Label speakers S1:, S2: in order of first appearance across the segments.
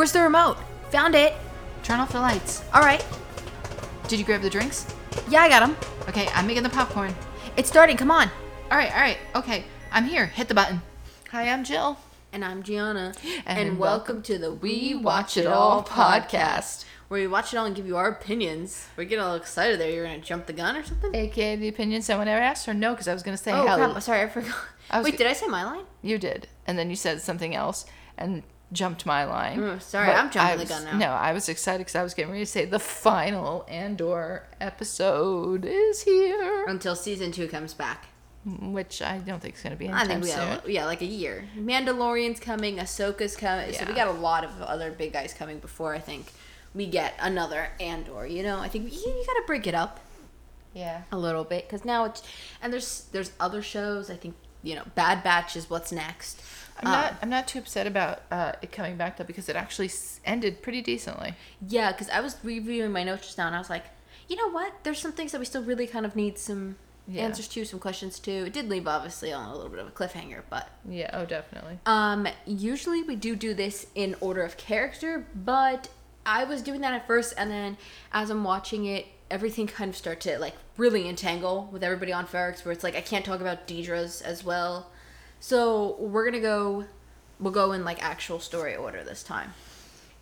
S1: Where's the remote? Found it.
S2: Turn off the lights.
S1: All right.
S2: Did you grab the drinks?
S1: Yeah, I got them.
S2: Okay, I'm making the popcorn.
S1: It's starting. Come on.
S2: All right, all right. Okay, I'm here. Hit the button. Hi, I'm Jill.
S1: And I'm Gianna.
S2: And welcome
S1: to the
S2: We Watch It All podcast.
S1: where we watch it all and give you our opinions. We're getting all excited there. You're gonna jump the gun or something?
S2: AKA the opinion someone ever asked or no, because I was going to say
S1: oh
S2: hello.
S1: crap! Sorry, I forgot.
S2: I was
S1: Wait,
S2: g-
S1: did I say my line?
S2: You did. And then you said something else and jumped my line.
S1: Mm, sorry,
S2: But
S1: I'm jumping
S2: I
S1: the gun now.
S2: No, I was excited because I was getting ready to say the final Andor episode is here,
S1: Until season two comes back.
S2: which I don't think is going to be
S1: I think we have yeah, like a year. Mandalorian's coming, Ahsoka's coming. So we got a lot of other big guys coming before I think we get another Andor. You know, I think you, you got to break it up
S2: Yeah.
S1: a little bit because now it's and there's there's other shows. I think you know, Bad Batch is what's next.
S2: I'm not. I'm not too upset about uh, it coming back though because it actually ended pretty decently.
S1: Yeah, because I was reviewing my notes just now and I was like, you know what? There's some things that we still really kind of need some
S2: Yeah.
S1: answers to, some questions to. It did leave obviously on a little bit of a cliffhanger, but
S2: Yeah. Oh, definitely.
S1: um, usually we do do this in order of character, but I was doing that at first, and then as I'm watching it, everything kind of start to like really entangle with everybody on Ferrix, where it's like I can't talk about Deidre's as well. So we're gonna go, we'll go in like actual story order this time.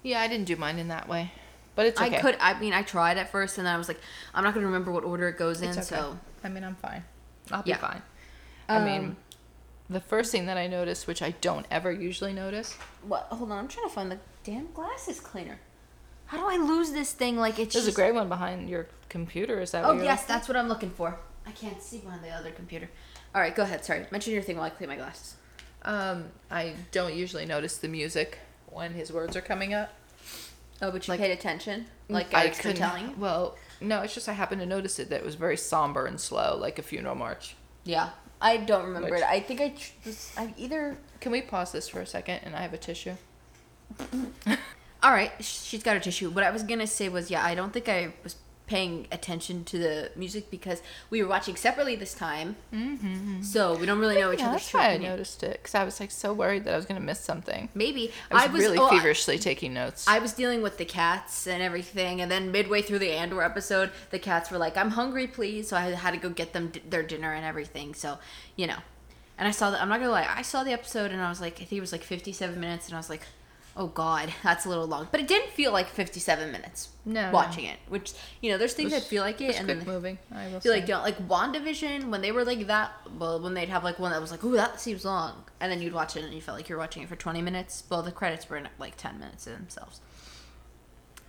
S2: Yeah, I didn't do mine in that way, but it's okay.
S1: I could. I mean, I tried at first, and then I was like, I'm not gonna remember what order it goes in.
S2: Okay.
S1: So
S2: I mean, I'm fine. I'll be
S1: Yeah.
S2: fine. I mean,
S1: Um,
S2: the first thing that I noticed, which I don't ever usually notice,
S1: what? Hold on, I'm trying to find the damn glasses cleaner. How do I lose this thing? Like it's
S2: there's
S1: just.
S2: a gray one behind your computer. Is that?
S1: oh
S2: what you're
S1: yes,
S2: looking-
S1: that's what I'm looking for. I can't see behind the other computer. All right, go ahead. Sorry, mention your thing while I clean my glasses.
S2: Um, I don't usually notice the music when his words are coming up.
S1: Oh, but you
S2: Like-
S1: paid attention, like
S2: I couldn't-
S1: telling you.
S2: Well, no, it's just I happened to notice it that it was very somber and slow, like a funeral march.
S1: Yeah, I don't remember
S2: Which-
S1: it. I think I. I either.
S2: Can we pause this for a second? And I have a tissue.
S1: All right, she's got a tissue. What I was gonna say was, yeah, I don't think I was paying attention to the music because we were watching separately this time, mm-hmm. so we don't really know each
S2: Yeah,
S1: other's
S2: that's why I noticed it because I was like so worried that I was gonna miss something.
S1: Maybe
S2: I was, really
S1: oh, I-
S2: feverishly taking notes.
S1: I was dealing with the cats and everything, and then midway through the Andor episode, the cats were like, "I'm hungry, please," so I had to go get them d- their dinner and everything. So, you know, and I saw that. I'm not gonna lie, I saw the episode and I was like, I think it was like 57 minutes, and I was like, "Oh God, that's a little long," but it didn't feel like 57 minutes.
S2: No,
S1: watching it, which you know, there's things that feel like it, and then
S2: moving. I will
S1: feel
S2: say.
S1: like don't like WandaVision when they were like that. Well, when they'd have like one that was like, oh that seems long," and then you'd watch it and you felt like you're watching it for 20 minutes. Well, the credits were in like 10 minutes themselves.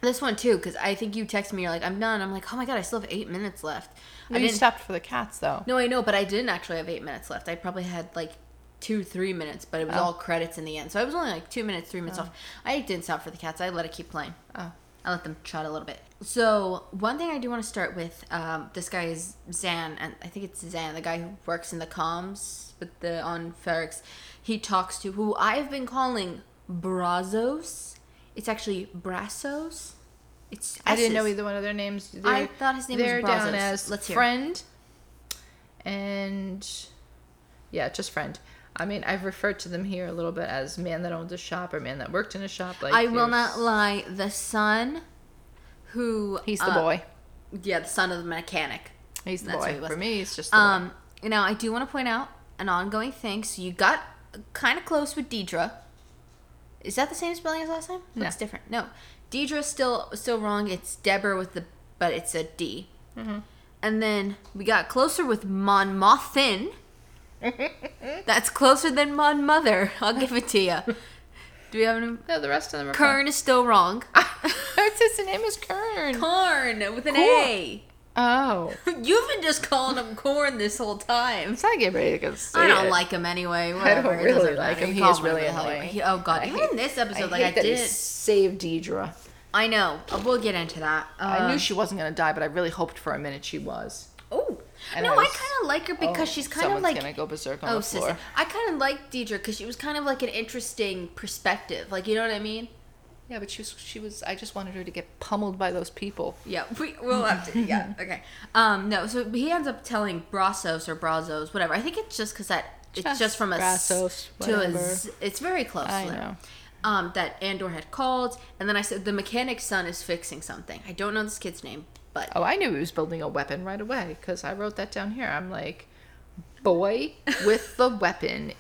S1: This one too, because I think you texted me. You're like, "I'm done." I'm like, "Oh my god, I still have eight minutes left."
S2: No,
S1: I
S2: you
S1: didn't.
S2: stopped for the cats though.
S1: No, I know, but I didn't actually have eight minutes left. I probably had like two, three minutes, but it was
S2: Oh.
S1: all credits in the end. So I was only like two minutes, three minutes off. I didn't stop for the cats. I let it keep playing.
S2: Oh,
S1: I let them chat a little bit. So one thing I do want to start with, um, this guy is Xan, and I think it's Xan, the guy who works in the comms with the on Ferrix. He talks to who I've been calling Brazos. It's actually Brassos. It's
S2: I didn't know either one of their names.
S1: I
S2: They're-
S1: thought his name was
S2: they're
S1: Brazos.
S2: down as
S1: Let's hear.
S2: friend, and yeah, just friend. I mean, I've referred to them here a little bit as man that owned a shop or man that worked in a shop. Like
S1: I will
S2: there's-
S1: not lie. The son, who
S2: He's the
S1: uh,
S2: boy.
S1: Yeah, the son of the mechanic.
S2: He's the
S1: that's he
S2: boy.
S1: was.
S2: For me, it's just the.
S1: Um, you know, I do want to point out an ongoing thing. So you got kind of close with Deidre. Is that the same spelling as last time?
S2: No.
S1: It's different. No, Deidre's still still wrong. It's Deborah with the, but it's a D.
S2: Mm-hmm.
S1: And then we got closer with Mon Mothin. That's closer than Mon Mother. I'll give it to you. Do we have any?
S2: No, the rest of them are
S1: Kern is still wrong.
S2: his name is Kern.
S1: Corn with an
S2: Corn.
S1: A.
S2: Oh,
S1: You've been just calling him corn this whole time.
S2: it's not getting ready to go see
S1: I don't like him anyway.
S2: I
S1: Whatever.
S2: don't
S1: it
S2: really like him. He is really
S1: the
S2: annoying.
S1: you- Oh god,
S2: I
S1: even
S2: hate-
S1: in this episode,
S2: I
S1: like I
S2: he
S1: did.
S2: saved Deidre.
S1: I know. Uh, We'll get into that.
S2: I knew
S1: Uh,
S2: she wasn't gonna die, but I really hoped for a minute she was. And
S1: no,
S2: I
S1: I, kind of like her because
S2: Oh,
S1: she's kind of
S2: someone's
S1: like.
S2: gonna go berserk on
S1: Oh,
S2: the floor.
S1: sister. I kind of like Deidre because she was kind of like an interesting perspective. Like, you know what I mean?
S2: Yeah, but she was she was. I just wanted her to get pummeled by those people.
S1: Yeah, we, we'll have to. Yeah, okay. Um, no, so he ends up telling Brazos or Brazos, whatever. I think it's just because that it's
S2: Just
S1: just from a
S2: Brazos,
S1: to a
S2: whatever.
S1: z. It's very close.
S2: I
S1: there.
S2: know.
S1: um, that Andor had called, and then I said the mechanic's son is fixing something. I don't know this kid's name, but
S2: Oh, I knew he was building a weapon right away because I wrote that down here. I'm like, boy with the weapon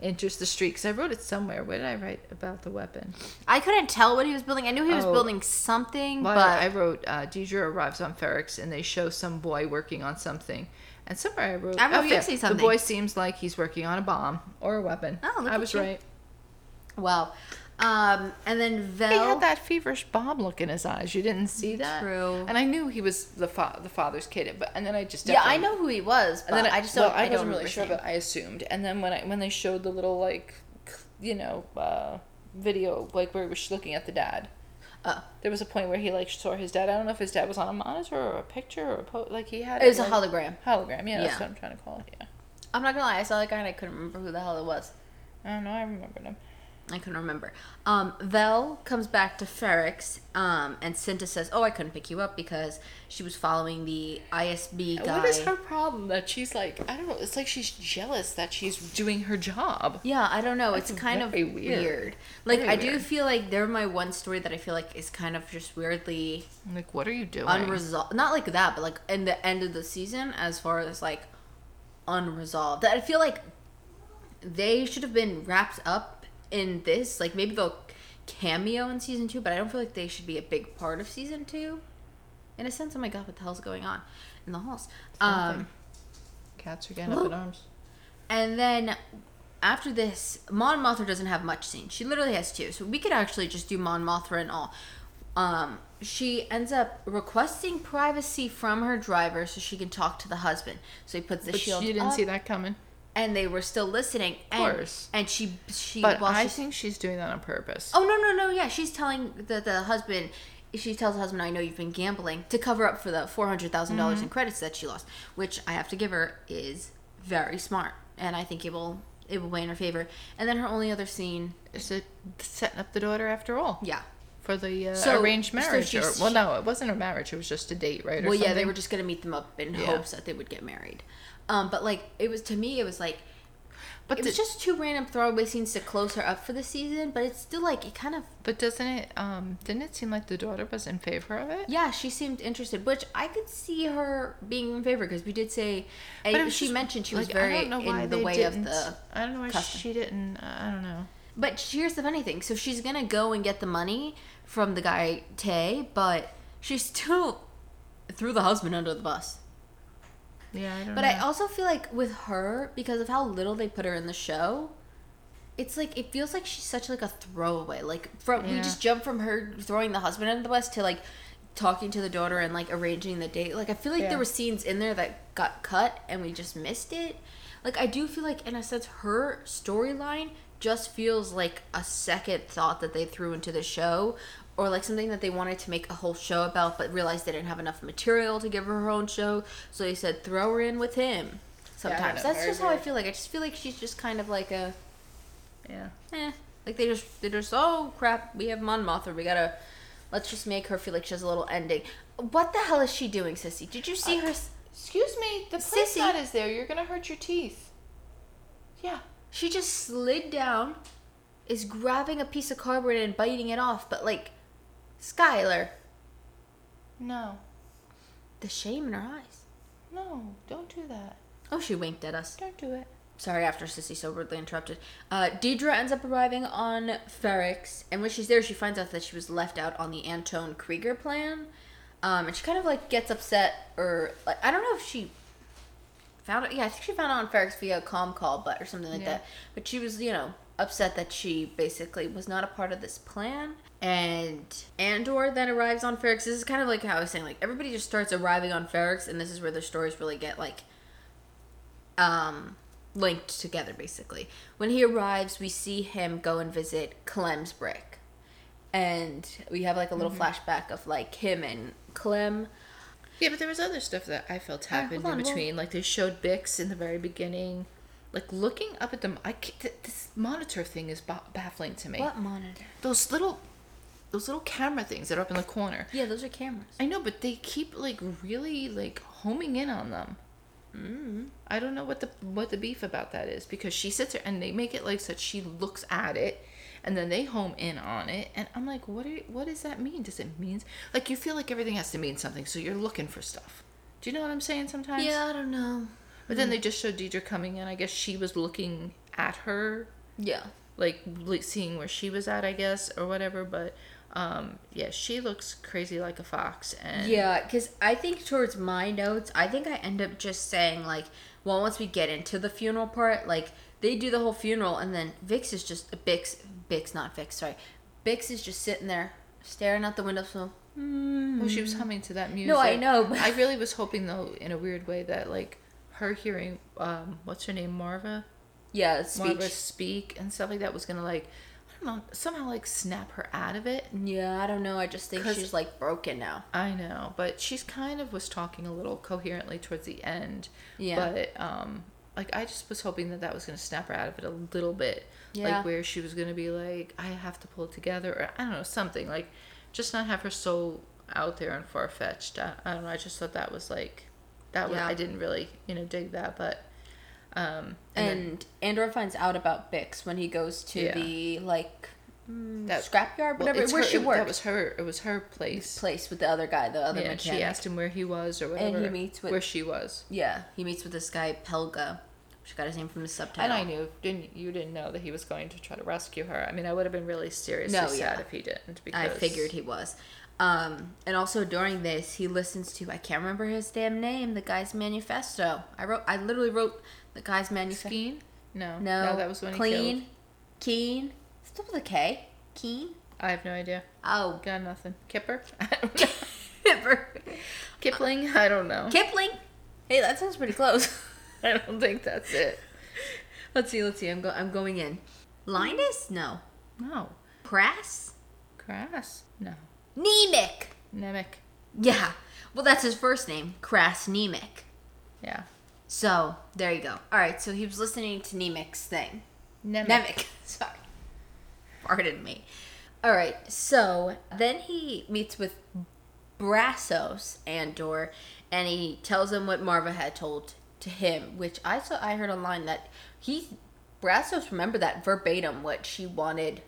S2: enters the street. Because I wrote it somewhere. Where did I write about the weapon?
S1: I couldn't tell what he was building. I knew he was
S2: Oh.
S1: building something,
S2: Well,
S1: but
S2: I wrote uh, Deidre arrives on Ferrix and they show some boy working on something. And somewhere I wrote,
S1: I
S2: oh yeah, the boy seems like he's working on a bomb or a weapon.
S1: Oh, look
S2: I was
S1: you.
S2: right.
S1: well, um, and then Vel.
S2: He had that feverish bomb look in his eyes. You didn't see that,
S1: True.
S2: And I knew he was the fa- the father's kid, but and then I just
S1: yeah, I know who he was, but
S2: And then
S1: I just
S2: well,
S1: don't.
S2: I,
S1: I,
S2: wasn't really sure, but I assumed. And then when I when they showed the little like, you know, uh, video like where he was looking at the dad,
S1: Oh.
S2: there was a point where he like saw his dad. I don't know if his dad was on a monitor or a picture or a po- like he had.
S1: It was a hologram.
S2: Hologram, yeah, that's
S1: Yeah.
S2: what I'm trying to call it. Yeah,
S1: I'm not gonna lie, I saw that guy and I couldn't remember who the hell it was.
S2: I don't know. I remembered him.
S1: I couldn't remember. Um, Vel comes back to Ferrix, um, and Cinta says, "Oh, I couldn't pick you up because she was following the ISB guy."
S2: What is her problem that she's like? I don't know. It's like she's jealous that she's doing her job.
S1: Yeah, I don't know.
S2: That's
S1: it's kind of weird.
S2: weird.
S1: Like
S2: Very
S1: I do
S2: weird.
S1: feel like they're my one story that I feel like is kind of just weirdly
S2: like, what are you doing?
S1: unresolved. Not like that, but like in the end of the season, as far as like unresolved. that I feel like they should have been wrapped up in this. Like maybe they'll cameo in season two, but I don't feel like they should be a big part of season two. In a sense, oh my god, what the hell's going on in the halls? Um,
S2: Cats are getting up in arms.
S1: and then after this, Mon Mothra doesn't have much scene. She literally has two, so we could actually just do Mon Mothra and all. Um, she ends up requesting privacy from her driver so she can talk to the husband. So he puts the
S2: But
S1: shield
S2: you didn't
S1: up,
S2: see that coming.
S1: And they were still listening. And,
S2: course.
S1: And she she
S2: But
S1: while
S2: I
S1: she's-
S2: think she's doing that on purpose.
S1: Oh no no no yeah she's telling the the husband she tells the husband I know you've been gambling to cover up for the four hundred thousand dollars
S2: Mm-hmm.
S1: in credits that she lost which I have to give her is very smart and I think it will it will weigh in her favor and then her only other scene
S2: Is it setting up the daughter after all?
S1: yeah
S2: For the uh,
S1: So-
S2: arranged
S1: so
S2: marriage? or, well, no, it wasn't a marriage. It was just a date, right? Or
S1: well yeah they were just gonna meet them up in
S2: Yeah.
S1: hopes that they would get married um but like it was to me it was like
S2: But
S1: it was just two random throwaway scenes to close her up for the season but it's still like it kind of
S2: But doesn't it? Um, didn't it seem like the daughter was in favor of it?
S1: Yeah, she seemed interested, which I could see her being in favor because we did say,
S2: But
S1: she
S2: just,
S1: mentioned she was very
S2: I don't know why
S1: in the way of
S2: didn't-
S1: the.
S2: I don't know why
S1: custom.
S2: she didn't. I don't know.
S1: But here's the funny thing: so she's gonna go and get the money from the guy Tay, but she still threw the husband under the bus.
S2: Yeah, I
S1: But
S2: know.
S1: I also feel like with her, because of how little they put her in the show, it's like it feels like she's such like a throwaway. Like from we just jump from her throwing the husband under the bus to like talking to the daughter and like arranging the date. Like I feel like
S2: Yeah.
S1: there were scenes in there that got cut and we just missed it. Like I do feel like in a sense her storyline just feels like a second thought that they threw into the show or like something that they wanted to make a whole show about but realized they didn't have enough material to give her her own show so they said throw her in with him sometimes
S2: know,
S1: that's just how i feel like i just feel like she's just kind of like a
S2: yeah.
S1: eh like they just they just oh crap we have mon mothra we gotta let's just make her feel like she has a little ending what the hell is she doing sissy did you see her
S2: Excuse me, the
S1: Sissy.
S2: place mat is there. You're gonna hurt your teeth. Yeah.
S1: she just slid down is grabbing a piece of cardboard and biting it off but like skylar
S2: No.
S1: the shame in her eyes
S2: No. Don't do that.
S1: oh she winked at us
S2: Don't do it.
S1: Sorry, after Sissy so rudely interrupted. Uh, Deidre ends up arriving on Ferrix, and when she's there, she finds out that she was left out on the Antone Krieger plan. Um, and she kind of like gets upset, or like I don't know if she found it. Yeah, I think she found out on Ferrix via a comm call, but or something like
S2: Yeah.
S1: that. But she was, you know, upset that she basically was not a part of this plan. And Andor then arrives on Ferrix. This is kind of like how I was saying, like everybody just starts arriving on Ferrix, and this is where the stories really get like um, linked together basically. When he arrives, we see him go and visit Clem's brick. And we have like a little flashback of like him and Clem.
S2: Yeah, but there was other stuff that I felt happened
S1: hold
S2: in
S1: on, well-
S2: between. Like they showed Bix in the very beginning. Like looking up at them, I th- this monitor thing is ba- baffling to me.
S1: What monitor?
S2: Those little, those little camera things that are up in the corner.
S1: Yeah, those are cameras.
S2: I know, but they keep like really like homing in on them.
S1: Mm.
S2: I don't know what the what the beef about that is because she sits there and they make it like that she looks at it, and then they home in on it, and I'm like, what? Are, what does that mean? Does it mean like you feel like everything has to mean something, so you're looking for stuff? Do you know what I'm saying? Sometimes.
S1: Yeah, I don't know.
S2: But then they just showed Deidre coming in. I guess she was looking at her,
S1: Yeah.
S2: like seeing where she was at, I guess, or whatever. But um, yeah, she looks crazy like a fox, and
S1: Yeah, because I think towards my notes, I think I end up just saying like, well, once we get into the funeral part, like they do the whole funeral, and then Vix is just Bix, Bix, not Vix, sorry, Bix is just sitting there staring out the window. So
S2: Well, she was humming to that music.
S1: No, I know, but-
S2: I really was hoping though, in a weird way, that like her hearing, um, what's her name, Maarva,
S1: yeah, speech.
S2: Maarva speak and stuff like that was gonna like, I don't know, somehow like snap her out of it.
S1: Yeah, I don't know. I just think she's like broken now.
S2: I know, but she's kind of was talking a little coherently towards the end.
S1: Yeah.
S2: But um, like I just was hoping that that was gonna snap her out of it a little bit.
S1: Yeah.
S2: Like where she was gonna be like, I have to pull it together, or I don't know, something like, just not have her so out there and far fetched. I, I don't know. I just thought that was like, that was
S1: Yeah.
S2: I didn't really you know dig that, but um, and, then
S1: Andor finds out about Bix when he goes to
S2: Yeah.
S1: the like mm,
S2: That-
S1: scrapyard, whatever, where
S2: her-
S1: she
S2: it-
S1: worked.
S2: That was her. It was her place.
S1: place with the other guy, the other
S2: Yeah,
S1: mechanic.
S2: she asked him where he was or whatever.
S1: And he meets with-
S2: where she was.
S1: Yeah, he meets with this guy Pelga. She got his name from the subtitle.
S2: And I knew didn't you didn't know that he was going to try to rescue her. I mean, I would have been really seriously
S1: No,
S2: sad
S1: yeah.
S2: if he didn't. Because
S1: I figured he was. Um, and also during this, he listens to I can't remember his damn name. The guy's manifesto. I wrote. I literally wrote the guy's manifesto.
S2: Skeen? No,
S1: No,
S2: that was when he
S1: clean, keen. Still with a K. Keen.
S2: I have no idea.
S1: Oh,
S2: Got nothing. Kipper? I don't know.
S1: Kipper.
S2: Kipling? I don't know.
S1: Kipling. Hey, that sounds pretty close.
S2: I don't think that's it.
S1: let's see. Let's see. I'm go. I'm going in. Linus? No.
S2: No.
S1: Crass.
S2: Crass? No.
S1: Nemik.
S2: Nemik?
S1: Yeah. Well, that's his first name, Crass Nemik.
S2: Yeah.
S1: So there you go. All right. So he was listening to Nemik's thing.
S2: Nemik.
S1: Nemik. Sorry. Pardon me. All right. So then he meets with Brassos Andor, and he tells him what Maarva had told to him, which I saw. I heard online that he Brassos remembered that verbatim what she wanted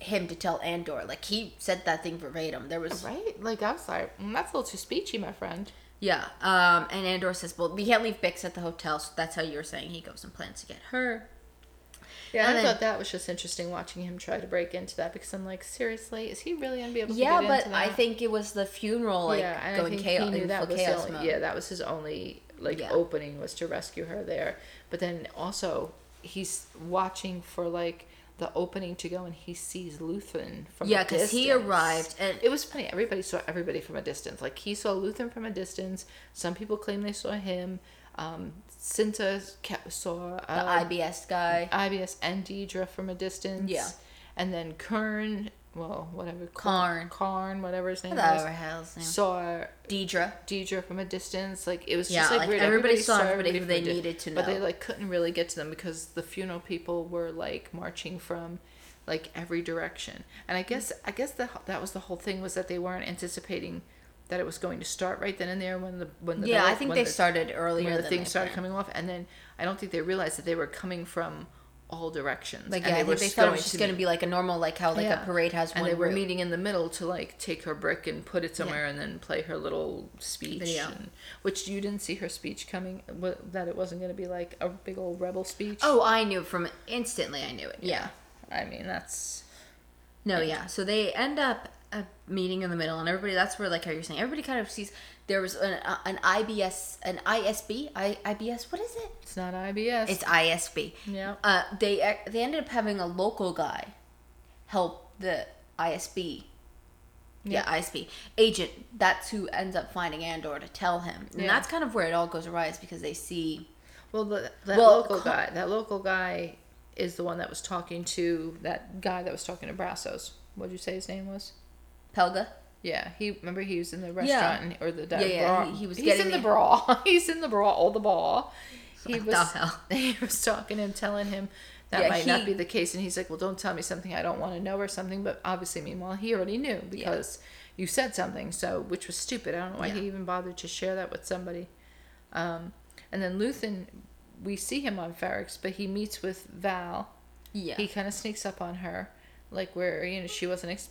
S1: him to tell Andor. Like he said that thing verbatim. There was
S2: Right? Like, I was like, mm, that's a little too speechy, my friend.
S1: yeah. Um, and Andor says, "Well, we can't leave Bix at the hotel, so that's how you were saying he goes and plans to get her."
S2: Yeah,
S1: And
S2: I
S1: then-
S2: thought that was just interesting watching him try to break into that because I'm like, seriously, is he really gonna be able to
S1: Yeah, but I think it was the funeral, like
S2: yeah,
S1: going chaos,
S2: he knew that was
S1: chaos
S2: only, yeah, that was his only like
S1: Yeah.
S2: opening was to rescue her there. But then also he's watching for like the opening to go and he sees Luthen from
S1: Yeah, because he arrived and
S2: It was funny. Everybody saw everybody from a distance. Like he saw Luthen from a distance. Some people claim they saw him. Um, Cinta saw
S1: the
S2: uh,
S1: IBS guy.
S2: IBS and Deidre from a distance.
S1: Yeah.
S2: And then Kern, well, whatever.
S1: Karn.
S2: Karn, whatever his name
S1: Whatever
S2: was.
S1: hell's name.
S2: Saw
S1: Deidre.
S2: Deidre from a distance. Like it was
S1: Yeah,
S2: just like,
S1: like,
S2: weird.
S1: everybody saw everybody
S2: everybody
S1: who they needed to
S2: But they like couldn't really get to them because the funeral people were like marching from like every direction. And I guess I guess that that was the whole thing was that they weren't anticipating that it was going to start right then and there when the when the
S1: Yeah, I think they
S2: the-
S1: started earlier
S2: when the
S1: than
S2: things started coming off, and then I don't think they realized that they were coming from all directions.
S1: Like
S2: and
S1: yeah, I think they thought it
S2: going
S1: was just going to be like a normal, like how like
S2: Yeah.
S1: a parade has
S2: and
S1: one
S2: they were
S1: route.
S2: meeting in the middle to like take her brick and put it somewhere and then play her little speech
S1: Video.
S2: and, which you didn't see her speech coming that it wasn't going to be like a big old rebel speech
S1: Oh, I knew from instantly. I knew it. Yeah.
S2: i mean that's
S1: No, yeah. So they end up uh, meeting in the middle, and everybody. That's where, like how you're saying, everybody kind of sees there was an, uh, an IBS, an ISB, I, IBS. What is it?
S2: it's not ibs
S1: It's ISB.
S2: yeah
S1: Uh, they they ended up having a local guy help the ISB. Yeah, ISB agent. That's who ends up finding Andor to tell him, and
S2: Yeah.
S1: that's kind of where it all goes awry, is because they see.
S2: well the, that
S1: Well,
S2: local guy that local guy is the one that was talking to that guy that was talking to brassos what'd you say his name was
S1: Pelga.
S2: Yeah, he remember he was in the restaurant and, or the
S1: Yeah, yeah, he- he was
S2: He's
S1: getting
S2: in the
S1: the-
S2: bra. He's in the bra, all the ball. He
S1: What
S2: was
S1: the hell?
S2: he was talking to him, telling him that
S1: Yeah,
S2: might not be the case, and he's like, "Well, don't tell me something I don't want to know or something." But obviously, meanwhile, he already knew because you said something, so which was stupid. I don't know why he even bothered to share that with somebody. Um, and then Luthen, we see him on Ferrix, but he meets with Val.
S1: Yeah.
S2: He kind of sneaks up on her, like where you know she wasn't. Ex-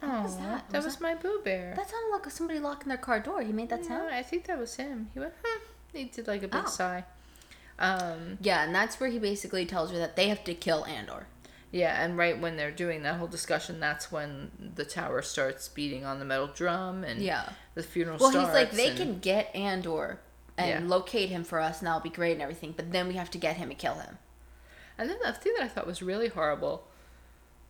S1: What was that?
S2: That
S1: Was
S2: was,
S1: that-
S2: my Boo Bear.
S1: That sounded like somebody locking their car door. He made that
S2: No,
S1: sound.
S2: I think that was him. He went. Hmm. He did like a big
S1: Oh.
S2: sigh. Um.
S1: Yeah, and that's where he basically tells her that they have to kill Andor.
S2: Yeah, and right when they're doing that whole discussion, that's when the tower starts beating on the metal drum, and
S1: Yeah.
S2: the funeral starts.
S1: Well, he's like, they
S2: and-
S1: can get Andor and
S2: Yeah.
S1: locate him for us, and that'll be great and everything. But then we have to get him and kill him.
S2: And then the thing that I thought was really horrible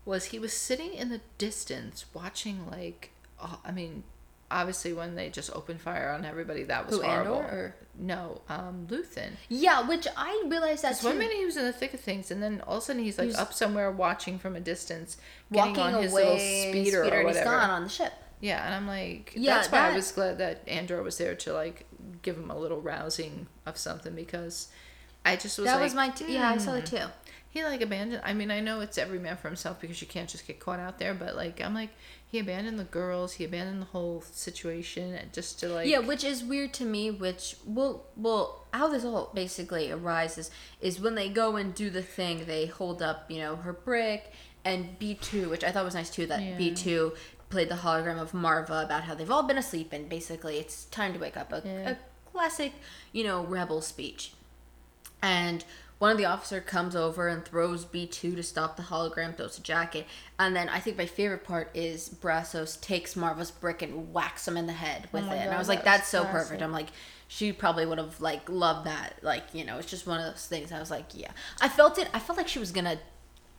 S2: was he was sitting in the distance watching like uh, I mean obviously when they just opened fire on everybody that was
S1: Who, Andor, or-
S2: No, um Luthen.
S1: Yeah, which I realized that
S2: Because one minute he was in the thick of things, and then all of a sudden he's like
S1: He's-
S2: up somewhere watching from a distance, getting
S1: walking
S2: on his
S1: away,
S2: little speeder,
S1: speeder
S2: or
S1: and he's
S2: whatever.
S1: gone on the ship.
S2: Yeah, and I'm like,
S1: Yeah,
S2: that's why I was glad that Andor was there to like give him a little rousing of something because I just was
S1: that
S2: like,
S1: was my t- yeah. I saw it
S2: "Hmm."
S1: too.
S2: He like abandoned. I mean, I know it's every man for himself because you can't just get caught out there. But like, I'm like, he abandoned the girls. He abandoned the whole situation just to like.
S1: yeah, which is weird to me. Which will well, how this all basically arises is when they go and do the thing. They hold up, you know, her brick and B two, which I thought was nice too. That
S2: Yeah.
S1: B two played the hologram of Maarva about how they've all been asleep and basically it's time to wake up. A,
S2: Yeah.
S1: a classic, you know, rebel speech. And one of the officer comes over and throws B2 to stop the hologram, throws a jacket. And then I think my favorite part is Brassos takes Maarva's brick and whacks him in the head oh with
S2: Oh
S1: it. and I
S2: God,
S1: was like,
S2: that was
S1: that's so
S2: classic.
S1: perfect. I'm like, she probably would have like loved that. Like, you know, it's just one of those things. I was like, yeah. I felt it. I felt like she was gonna.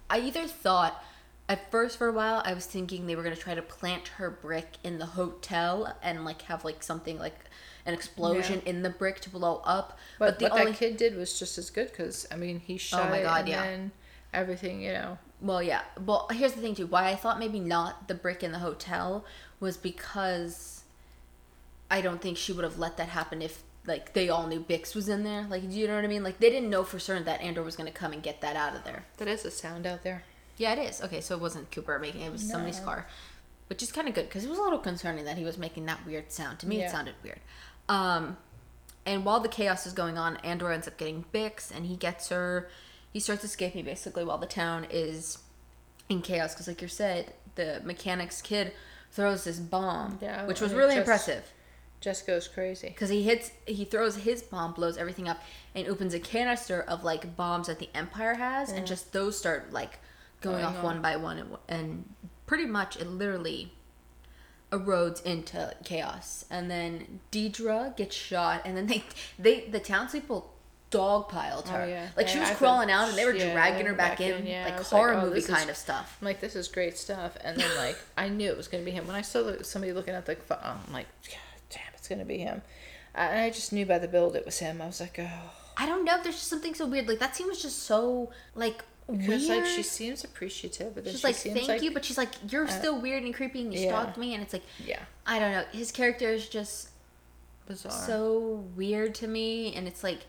S1: I either thought at first for a while I was thinking they were gonna try to plant her brick in the hotel and like have like something like an explosion in the brick to blow up.
S2: But,
S1: But, the
S2: what
S1: only
S2: that kid did was just as good because I mean he oh shot
S1: my
S2: it and
S1: yeah.
S2: then everything you know.
S1: Well, yeah. Well, here's the thing too. Why I thought maybe not the brick in the hotel was because I don't think she would have let that happen if like they all knew Bix was in there. Like, do you know what I mean? Like they didn't know for certain that Andor was gonna come and get that out of there.
S2: That is a sound out there.
S1: Yeah, it is. Okay, so it wasn't Cooper making it; it was somebody's car, which is kind of good because it was a little concerning that he was making that weird sound. To me, it sounded weird. Um, and while the chaos is going on, Andor ends up getting Bix, and he gets her. He starts escaping basically while the town is in chaos because, like you said, the mechanics kid throws this bomb,
S2: Yeah,
S1: which was really
S2: just-
S1: impressive
S2: Just goes crazy.
S1: because he hits he throws his bomb blows everything up and opens a canister of like bombs that the empire has and just those start like going
S2: Going
S1: off
S2: off.
S1: one by one and, and pretty much it literally erodes into chaos and then Deidre gets shot and then they they the townspeople dogpiled oh, her
S2: Oh, yeah.
S1: like she was
S2: I
S1: crawling out and they were
S2: yeah,
S1: dragging her back,
S2: back
S1: in. Like
S2: was like,
S1: horror
S2: oh,
S1: movie
S2: this is-
S1: kind of stuff
S2: I'm like, this is great stuff. And then like I knew it was gonna be him when I saw somebody looking at the phone. Oh, I'm like, God damn, it's gonna be him. And I just knew by the build it was him. I was like, oh,
S1: I don't know there's just something so weird like that scene was just so like
S2: because like she seems appreciative,
S1: She's
S2: she
S1: like, thank
S2: like,
S1: you, but she's like, you're still weird and creepy and you
S2: yeah.
S1: stalked me. And it's like,
S2: yeah,
S1: I don't know. His character is just
S2: bizarre.
S1: so weird to me. And it's like,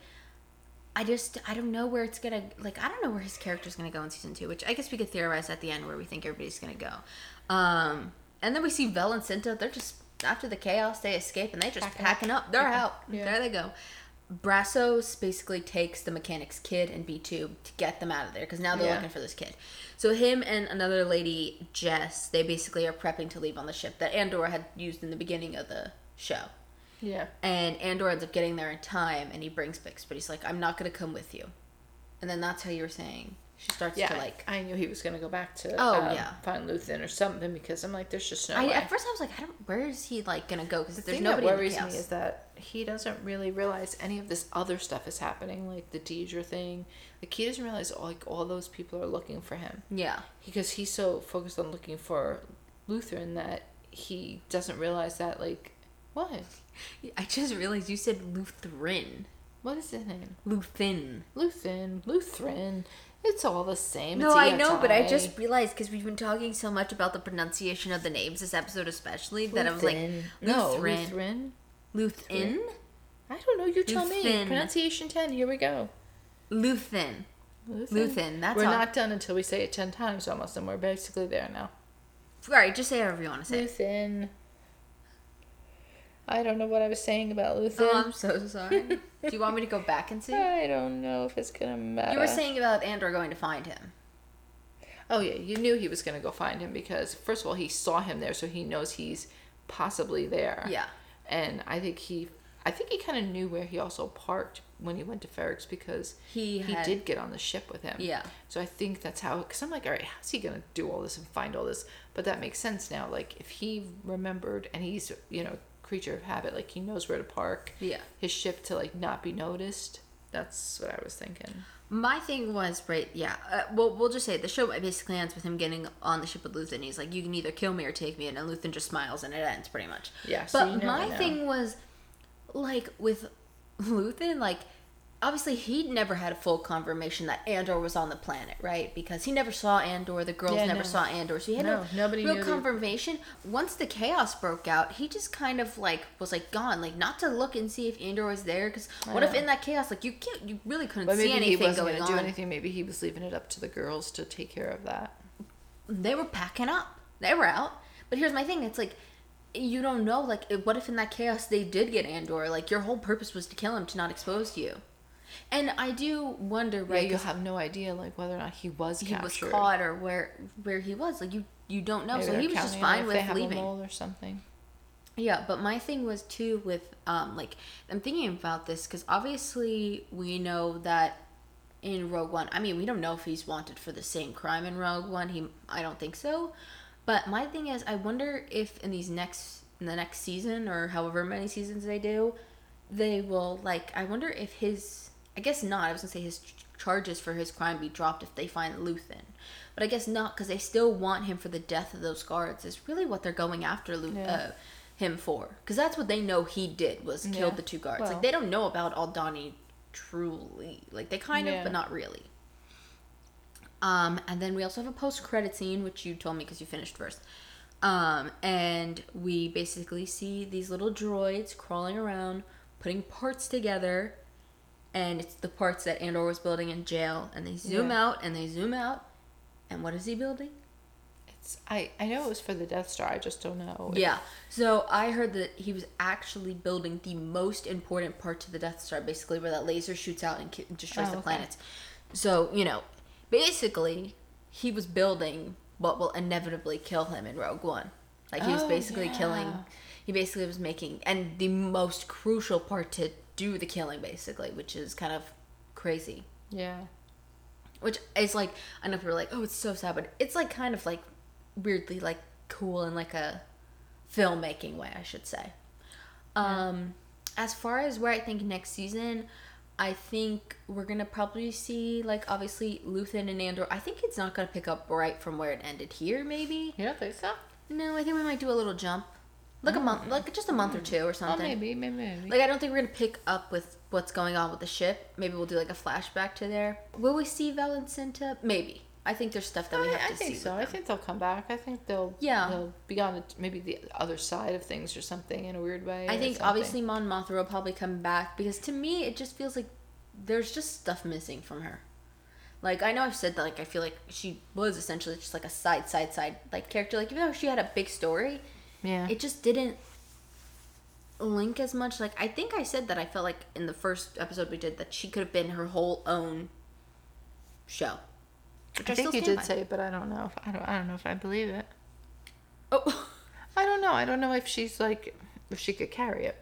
S1: I just, I don't know where it's to, like, I don't know where his character's going to go in season two, which I guess we could theorize at the end where we think everybody's going to go. Um, and then we see Vel and Cinta. They're just, after the chaos, they escape and they just
S2: Packing
S1: packing up. They're out.
S2: Yeah.
S1: There they go. Brassos basically takes the mechanic's kid and B2 to get them out of there because now they're
S2: Yeah.
S1: looking for this kid. So him and another lady, Jess, they basically are prepping to leave on the ship that Andor had used in the beginning of the show.
S2: yeah,
S1: And Andor ends up getting there in time and he brings Bix, but he's like, I'm not going to come with you. And then that's how you were saying. She starts
S2: yeah.
S1: to like.
S2: I knew he was gonna go back to
S1: Oh,
S2: um,
S1: yeah.
S2: find Luthen or something because I'm like, there's just no
S1: I,
S2: way.
S1: at first I was like, I don't. Where is he like gonna go? Because
S2: The
S1: there's
S2: thing
S1: nobody
S2: that
S1: in the
S2: worries me is that he doesn't really realize any of this other stuff is happening, like the Deidre thing. Like he doesn't realize like all those people are looking for him
S1: yeah.
S2: because he's so focused on looking for Lutheran that he doesn't realize that like what
S1: I just realized you said Lutheran.
S2: what is his name
S1: Luthen.
S2: Luthen Lutheran. It's all the same.
S1: No, I know, but I just realized because we've been talking so much about the pronunciation of the names this episode, especially that I was like,
S2: Luthen. no
S1: Lutheran.
S2: Lutheran. I don't know. You tell me. Pronunciation ten. Here we go.
S1: Luthin. Luthin. That's
S2: we're
S1: all.
S2: not done until we say it ten times almost, and we're basically there now.
S1: All right, just say whatever you want to say.
S2: Luthen. I don't know what I was saying about Luthen.
S1: Oh, I'm so sorry. Do you want me to go back and see?
S2: I don't know if it's gonna matter.
S1: You were saying about Andor going to find him.
S2: Oh yeah, you knew he was gonna go find him because first of all he saw him there, so he knows he's possibly there.
S1: Yeah.
S2: And I think he, I think he kind of knew where he also parked when he went to Ferrix because
S1: He
S2: he
S1: had-
S2: did get on the ship with him.
S1: Yeah.
S2: So I think that's how. Because I'm like, all right, how's he gonna do all this and find all this? But that makes sense now. Like if he remembered and he's you know creature of habit, like he knows where to park.
S1: Yeah.
S2: His ship to like not be noticed. That's what I was thinking.
S1: My thing was right, yeah. Uh, well, we'll just say it. the show basically ends with him getting on the ship with Luthen. He's like, "You can either kill me or take me," and then Luthen just smiles, and it ends pretty much.
S2: Yeah, so
S1: But my
S2: know.
S1: thing was, like with Luthen, like obviously he never had a full confirmation that Andor was on the planet, right? Because he never saw Andor. The girls
S2: Yeah,
S1: never
S2: no.
S1: saw Andor, so he had
S2: No,
S1: no,
S2: nobody
S1: real confirmation. Once the chaos broke out, he just kind of like was like gone, like not to look and see if Andor was there. Because what if in that chaos, like you can't, you really couldn't
S2: But
S1: see
S2: maybe he wasn't
S1: going
S2: gonna do anything. Maybe he was leaving it up to the girls to take care of that.
S1: they were packing up. They were out. But here's my thing: it's like you don't know. Like, what if in that chaos they did get Andor? Like, your whole purpose was to kill him to not expose you. And I do wonder,
S2: Right, you'll
S1: 'cause
S2: have no idea like whether or not he was
S1: he was
S2: captured.
S1: caught or where where he was. Like, you you don't know.
S2: Maybe
S1: so he was just fine with
S2: they have a
S1: leaving.
S2: or something.
S1: Yeah, but my thing was too with um like I'm thinking about this because obviously we know that in Rogue One, I mean we don't know if he's wanted for the same crime in Rogue One. He I don't think so. But my thing is, I wonder if in these next in the next season or however many seasons they do, they will like. I wonder if his I guess not. I was gonna say his ch- charges for his crime be dropped if they find Luthen, but I guess not because they still want him for the death of those guards. Is really what they're going after
S2: Yeah.
S1: uh, him for because that's what they know he did was
S2: Yeah.
S1: killed the two guards.
S2: Well-
S1: like they don't know about Aldhani truly. Like they kind
S2: Yeah.
S1: of, but not really. Um, and then we also have a post credit scene, which you told me because you finished first. Um, and we basically see these little droids crawling around, putting parts together, and it's the parts that Andor was building in jail. And they zoom
S2: Yeah.
S1: out and they zoom out, and what is he building?
S2: It's I I know it was for the Death Star. I just don't know. if-
S1: Yeah. So I heard that he was actually building the most important part to the Death Star, basically where that laser shoots out and ki- destroys
S2: Oh,
S1: the
S2: okay.
S1: planets. So you know, basically, he was building what will inevitably kill him in Rogue One. Like he was
S2: Oh,
S1: basically killing. He basically was making, and the most crucial part to do the killing, basically, which is kind of crazy.
S2: Yeah.
S1: Which is like, I know people are like, oh, it's so sad, but it's like kind of like weirdly like cool in like a filmmaking way, I should say. Um, as far as where I think next season, I think we're gonna probably see like obviously Luthen and Andor. I think it's not gonna pick up right from where it ended here. Maybe
S2: You don't think so?
S1: no. I think we might do a little jump, like a oh. month, like just a month or hmm. two or
S2: Oh,
S1: something.
S2: maybe, maybe, maybe.
S1: Like I don't think we're gonna pick up with what's going on with the ship. Maybe we'll do like a flashback to there. Will we see Val and Cinta? Maybe. I think there's stuff that we
S2: I,
S1: have
S2: I
S1: to
S2: think so. I think they'll come back. I think they'll
S1: Yeah.
S2: they'll be on maybe the other side of things or something in a weird way.
S1: I think obviously Mon Mothra will probably come back because to me it just feels like there's just stuff missing from her. Like I know I've said that like I feel like she was essentially just like a side side side like character. Like even though she had a big story,
S2: Yeah.
S1: it just didn't link as much. Like I think I said that I felt like in the first episode we did that she could have been her whole own show. Which
S2: I think you did
S1: by.
S2: say it, but I don't know. If, I don't. I don't know if I believe it.
S1: Oh.
S2: I don't know. I don't know if she's like if she could carry it.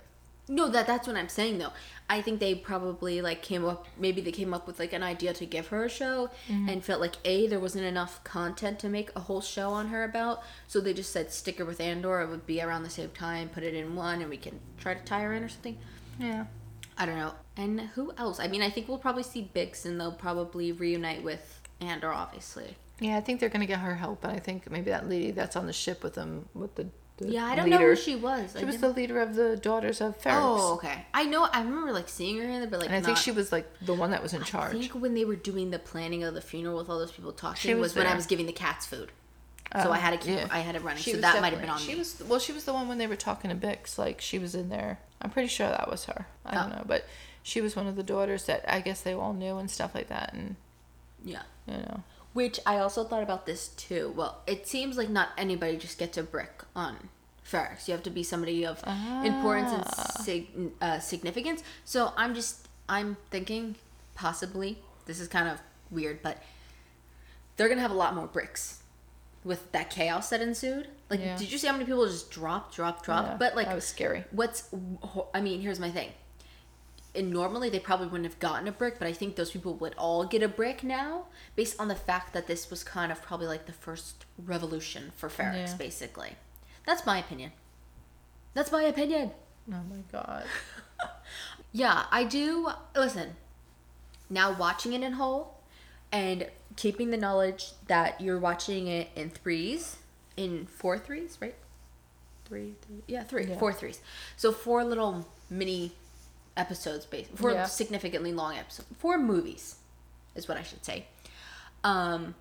S1: No, that that's what I'm saying though. I think they probably like came up maybe they came up with like an idea to give her a show mm-hmm. and felt like A there wasn't enough content to make a whole show on her about. So they just said stick her with Andor, it would be around the same time, put it in one and we can try to tie her in or something.
S2: Yeah.
S1: I don't know. And who else? I mean I think we'll probably see Bix and they'll probably reunite with Andor obviously.
S2: Yeah, I think they're gonna get her help, but I think maybe that lady that's on the ship with them with the
S1: Yeah, I don't
S2: leader,
S1: know who she was. I
S2: She was
S1: didn't-
S2: the leader of the daughters of Ferris.
S1: Oh, okay. I know I remember like seeing her in there but like
S2: and I think she was like the one that was in
S1: I
S2: charge.
S1: I think when they were doing the planning of the funeral with all those people talking
S2: She was
S1: was, when I was giving the cats food. Oh, so
S2: Oh,
S1: I had to keep
S2: yeah.
S1: I had it running.
S2: She
S1: so that might have been on
S2: definitely-
S1: me.
S2: She was well. She was the one when they were talking to Bix. Like she was in there. I'm pretty sure that was her. I don't
S1: Oh.
S2: know, but she was one of the daughters that I guess they all knew and stuff like that. And
S1: yeah.
S2: you know,
S1: Which I also thought about this too. Well, it seems like not anybody just gets a brick on Ferrix. You have to be somebody of importance and
S2: Ah.
S1: sig- uh, significance. So I'm just I'm thinking possibly this is kind of weird, but they're gonna have a lot more bricks with that chaos that ensued. Like,
S2: Yeah.
S1: did you see how many people just drop, drop, drop?
S2: Yeah,
S1: but like,
S2: that was scary.
S1: What's I mean, here's my thing. And normally they probably wouldn't have gotten a brick, but I think those people would all get a brick now, based on the fact that this was kind of probably like the first revolution for Ferrix,
S2: Yeah.
S1: basically. That's my opinion. That's my opinion.
S2: Oh my god.
S1: Yeah, I do. Listen, now watching it in whole and keeping the knowledge that you're watching it in threes, in four threes, right? Three, three yeah, three,
S2: Yeah.
S1: four threes. So four little mini episodes, based four
S2: Yeah.
S1: significantly long episodes, for movies, is what I should say. Um,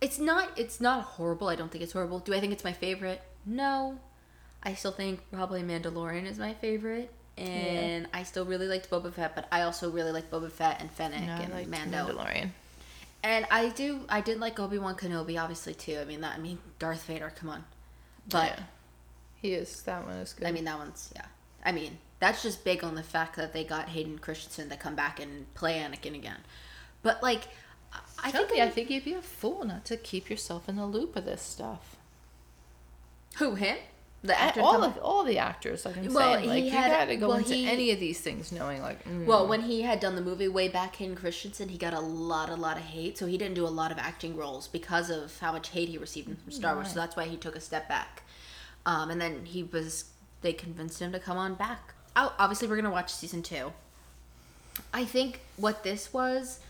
S1: it's not. It's not horrible. I don't think it's horrible. Do I think it's my favorite? No. I still think probably Mandalorian is my favorite, and I still really liked Boba Fett. But I also really like Boba Fett and Fennec
S2: No, I
S1: and
S2: liked
S1: Mando.
S2: Mandalorian.
S1: And I do. I did like Obi Wan Kenobi, obviously too. I mean that. I mean Darth Vader. Come on. But
S2: Yeah. He is. That one is good.
S1: I mean that one's yeah. I mean that's just big on the fact that they got Hayden Christensen to come back and play Anakin again. But like, I- think I
S2: I think you'd be a fool not to keep yourself in the loop of this stuff.
S1: who him the actor
S2: all of all the actors, like I'm
S1: Well,
S2: saying, like you
S1: had-
S2: gotta go
S1: well,
S2: into
S1: he-
S2: any of these things knowing, like, mm,
S1: Well, when he had done the movie way back, Hayden Christensen, he got a lot, a lot of hate. So he didn't do a lot of acting roles because of how much hate he received from Star Wars. So that's why he took a step back. Um, and then he was, they convinced him to come on back. Oh, obviously, we're gonna watch season two. I think what this was,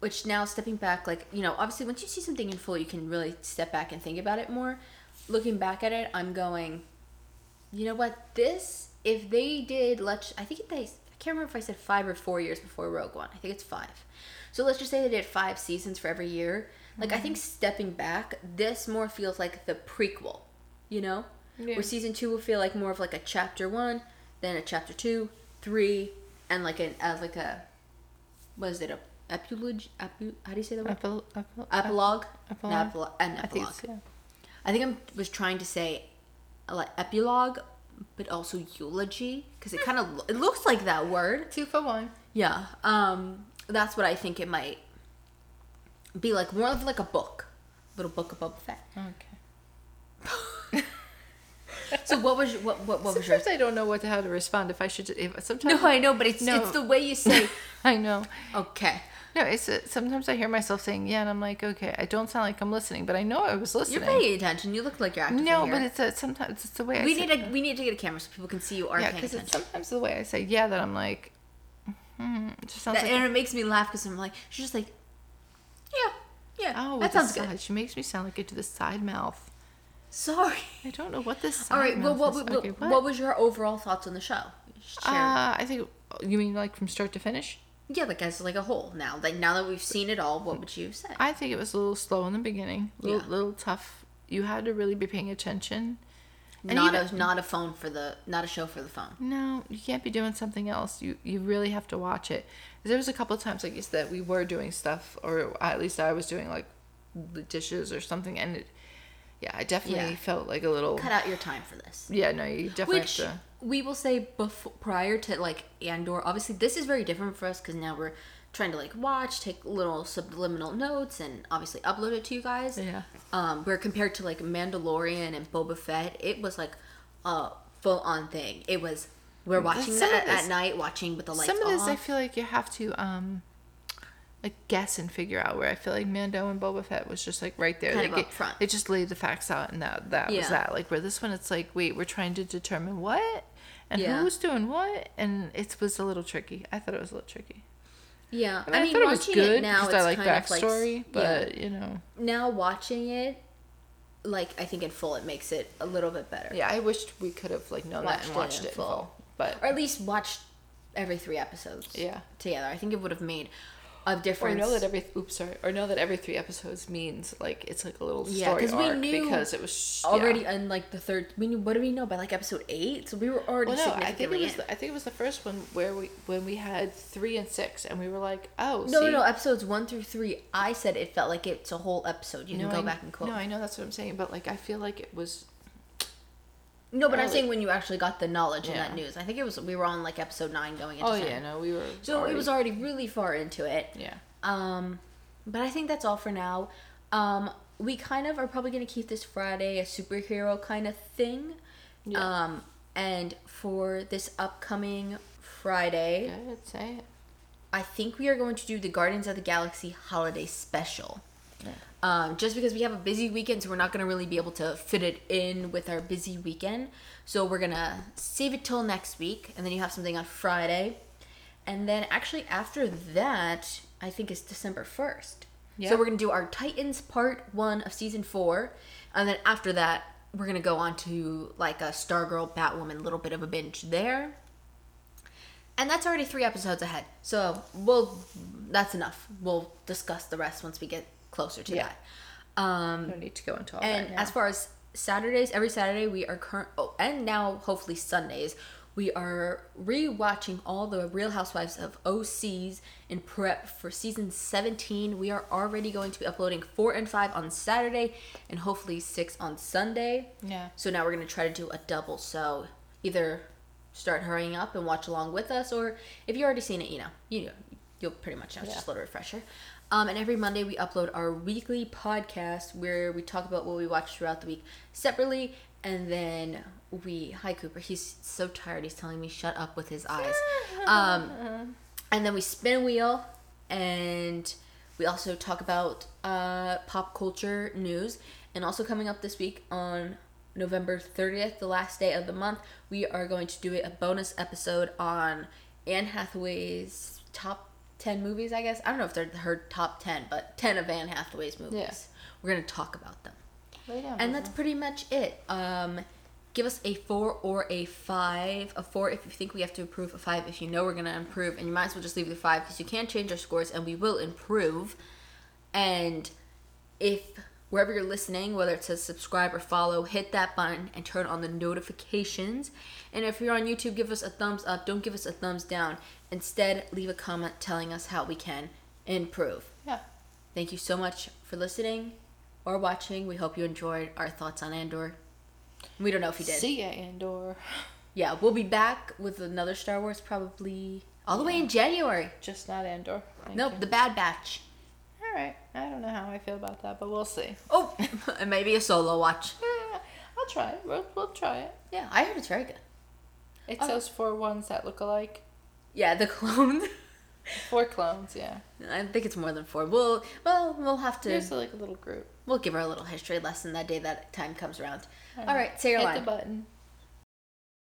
S1: which now stepping back, like you know, obviously once you see something in full, you can really step back and think about it more. Looking back at it, I'm going, you know what? This, if they did, let's, I think they, I can't remember if I said five or four years before Rogue One. I think it's five. So let's just say they did five seasons for every year. Like, I think mm-hmm. stepping back, this more feels like the prequel, you know?
S2: Yeah.
S1: Where season two will feel like more of like a chapter one, then a chapter two, three, and like an, as like a, what is it, a epilogue? Epi, how do you say that word?
S2: Epil- epil-
S1: Epilogue?
S2: epilogue?
S1: An, epilogue. an
S2: I think yeah.
S1: I think I was trying to say uh, like epilogue, but also eulogy because it kind of it looks like that word.
S2: Two for one.
S1: Yeah, um, that's what I think it might be like more of like a book, little book of Boba Fett.
S2: Okay.
S1: So what was your- what what, what was yours?
S2: Sometimes I don't know what how to respond. If I should, if sometimes
S1: No, I know, but it's
S2: No.
S1: it's the way you say.
S2: I know.
S1: Okay,
S2: No, it's uh sometimes I hear myself saying yeah, and I'm like, okay, I don't sound like I'm listening, but I know I was listening.
S1: you're paying attention. You look like you're active.
S2: no, but it's a, sometimes it's the way I
S1: we
S2: say,
S1: need a we need to get a camera so people can see you are
S2: yeah,
S1: paying
S2: because it's sometimes the way I say yeah that I'm like, hmm, it just sounds
S1: That,
S2: like
S1: and it makes me laugh because I'm like she's just like, yeah, yeah.
S2: oh,
S1: that sounds good.
S2: She makes me sound like I do the side mouth.
S1: Sorry.
S2: I don't know what this
S1: All right. Well, what, what,
S2: okay,
S1: what? was your overall thoughts on the show?
S2: Uh, I think you mean like from start to finish.
S1: yeah, like as like a whole. Now, like now that we've seen it all, what would you say?
S2: I think it was a little slow in the beginning, a little,
S1: Yeah.
S2: little tough. You had to really be paying attention. And
S1: not
S2: even-
S1: a not a phone for the not a show for the phone.
S2: No, you can't be doing something else. You you really have to watch it. There was a couple of times like you said we were doing stuff, or at least I was doing like the dishes or something, and it, yeah, I definitely
S1: Yeah.
S2: felt like a little.
S1: Cut out your time for this.
S2: Yeah, no, you definitely
S1: Which
S2: have to.
S1: we will say before prior to like Andor. Obviously, this is very different for us because now we're trying to like watch, take little subliminal notes, and obviously upload it to you guys.
S2: Yeah.
S1: Um, where compared to like Mandalorian and Boba Fett, it was like a full on thing. It was we're watching that at,
S2: this-
S1: night, watching with the lights
S2: Some of this
S1: off.
S2: I feel like you have to um, like guess and figure out. Where I feel like Mando and Boba Fett was just like right there.
S1: Kind
S2: they,
S1: of
S2: get-
S1: front.
S2: they just laid the facts out, and that that
S1: Yeah.
S2: was that. Like where this one, it's like wait, we're trying to determine what and
S1: Yeah.
S2: who's doing what, and it was a little tricky. I thought it was a little tricky.
S1: yeah,
S2: I mean, I,
S1: mean,
S2: thought it was
S1: watching
S2: good
S1: it now, it's
S2: I like
S1: kind of like
S2: backstory,
S1: yeah.
S2: but you know,
S1: now watching it, like I think in full, it makes it a little bit better.
S2: yeah, I wished we could have like known that
S1: Watched
S2: and
S1: it
S2: watched
S1: in
S2: it in
S1: full.
S2: full, but
S1: or at least watched every three episodes.
S2: Yeah.
S1: together. I think it would have made a
S2: or know that every oops sorry, or know that every three episodes means like it's like a little
S1: Yeah,
S2: story
S1: 'cause we
S2: arc
S1: knew
S2: because it was
S1: already
S2: yeah.
S1: in like the third. We knew what do we know by like episode eight? So we were already
S2: Well, no, I think it was. The, I think it was the first one where we when we had three and six, and we were like, oh,
S1: no,
S2: see?
S1: no, no. Episodes one through three. I said it felt like it's a whole episode. You
S2: No,
S1: can go
S2: I-
S1: back and quote.
S2: No, I know that's what I'm saying, but like I feel like it was.
S1: No, but I'm saying when you actually got the knowledge in that news. I think it was we were on like episode nine going into. It.
S2: Oh
S1: 10.
S2: yeah, no, we were.
S1: So it was already really far into it.
S2: Yeah.
S1: Um, but I think that's all for now. Um, we kind of are probably gonna keep this Friday a superhero kind of thing.
S2: Yeah.
S1: Um, and for this upcoming Friday,
S2: Good, say it.
S1: I think we are going to do the Guardians of the Galaxy holiday special. Um, just because we have a busy weekend, so we're not going to really be able to fit it in with our busy weekend. So we're going to save it till next week, and then you have something on Friday. And then actually, after that, I think it's December 1st.
S2: Yeah.
S1: So we're going to do our Titans part one of season four. And then after that, we're going to go on to like a Stargirl, Batwoman, little bit of a binge there. And that's already three episodes ahead. So we'll that's enough. We'll discuss the rest once we get closer to
S2: Yeah.
S1: that. Um
S2: No need to go into all
S1: and
S2: that now.
S1: as far as Saturdays, every Saturday we are current oh and now hopefully Sundays, we are rewatching all the Real Housewives of OCs in prep for season 17. We are already going to be uploading 4 and 5 on Saturday and hopefully 6 on Sunday.
S2: yeah.
S1: So now we're gonna try to do a double. So either start hurrying up and watch along with us, or if you already seen it, you know, you know, you'll pretty much know. It's
S2: Yeah.
S1: just a little refresher. Um, and every Monday we upload our weekly podcast where we talk about what we watched throughout the week separately, and then we. Hi Cooper. He's so tired. He's telling me shut up with his eyes. Um, and then we spin a wheel and we also talk about uh, pop culture news and also coming up this week on november 30th the last day of the month we are going to do a bonus episode on anne hathaway's top 10 movies i guess i don't know if they're her top 10 but 10 of anne hathaway's movies
S2: Yeah.
S1: we're going to talk about them
S2: down,
S1: and that's pretty much it. Um, give us a four or a five. A four if you think we have to improve. A five if you know we're gonna improve, and you might as well just leave the five because you can change our scores and we will improve. And if wherever you're listening, whether it says subscribe or follow, hit that button and turn on the notifications. And if you're on YouTube, give us a thumbs up. Don't give us a thumbs down. Instead, leave a comment telling us how we can improve.
S2: Yeah.
S1: Thank you so much for listening or watching. We hope you enjoyed our thoughts on Andor. We don't know if you did.
S2: See ya, Andor.
S1: Yeah, we'll be back with another Star Wars probably all the way in January.
S2: Just not Andor. Thank
S1: Nope,
S2: you.
S1: the Bad Batch.
S2: All right. I don't know how I feel about that, but we'll see.
S1: Oh, and maybe a solo watch.
S2: I'll try it. We'll, we'll try it.
S1: Yeah, I heard it's very good.
S2: It's
S1: Oh.
S2: those four ones that look alike.
S1: Yeah, the clones.
S2: Four clones, yeah.
S1: I think it's more than four. We'll well, we'll have to.
S2: There's like a little group.
S1: We'll give her a little history lesson that day that time comes around. All right, say your
S2: Hit
S1: line.
S2: the button.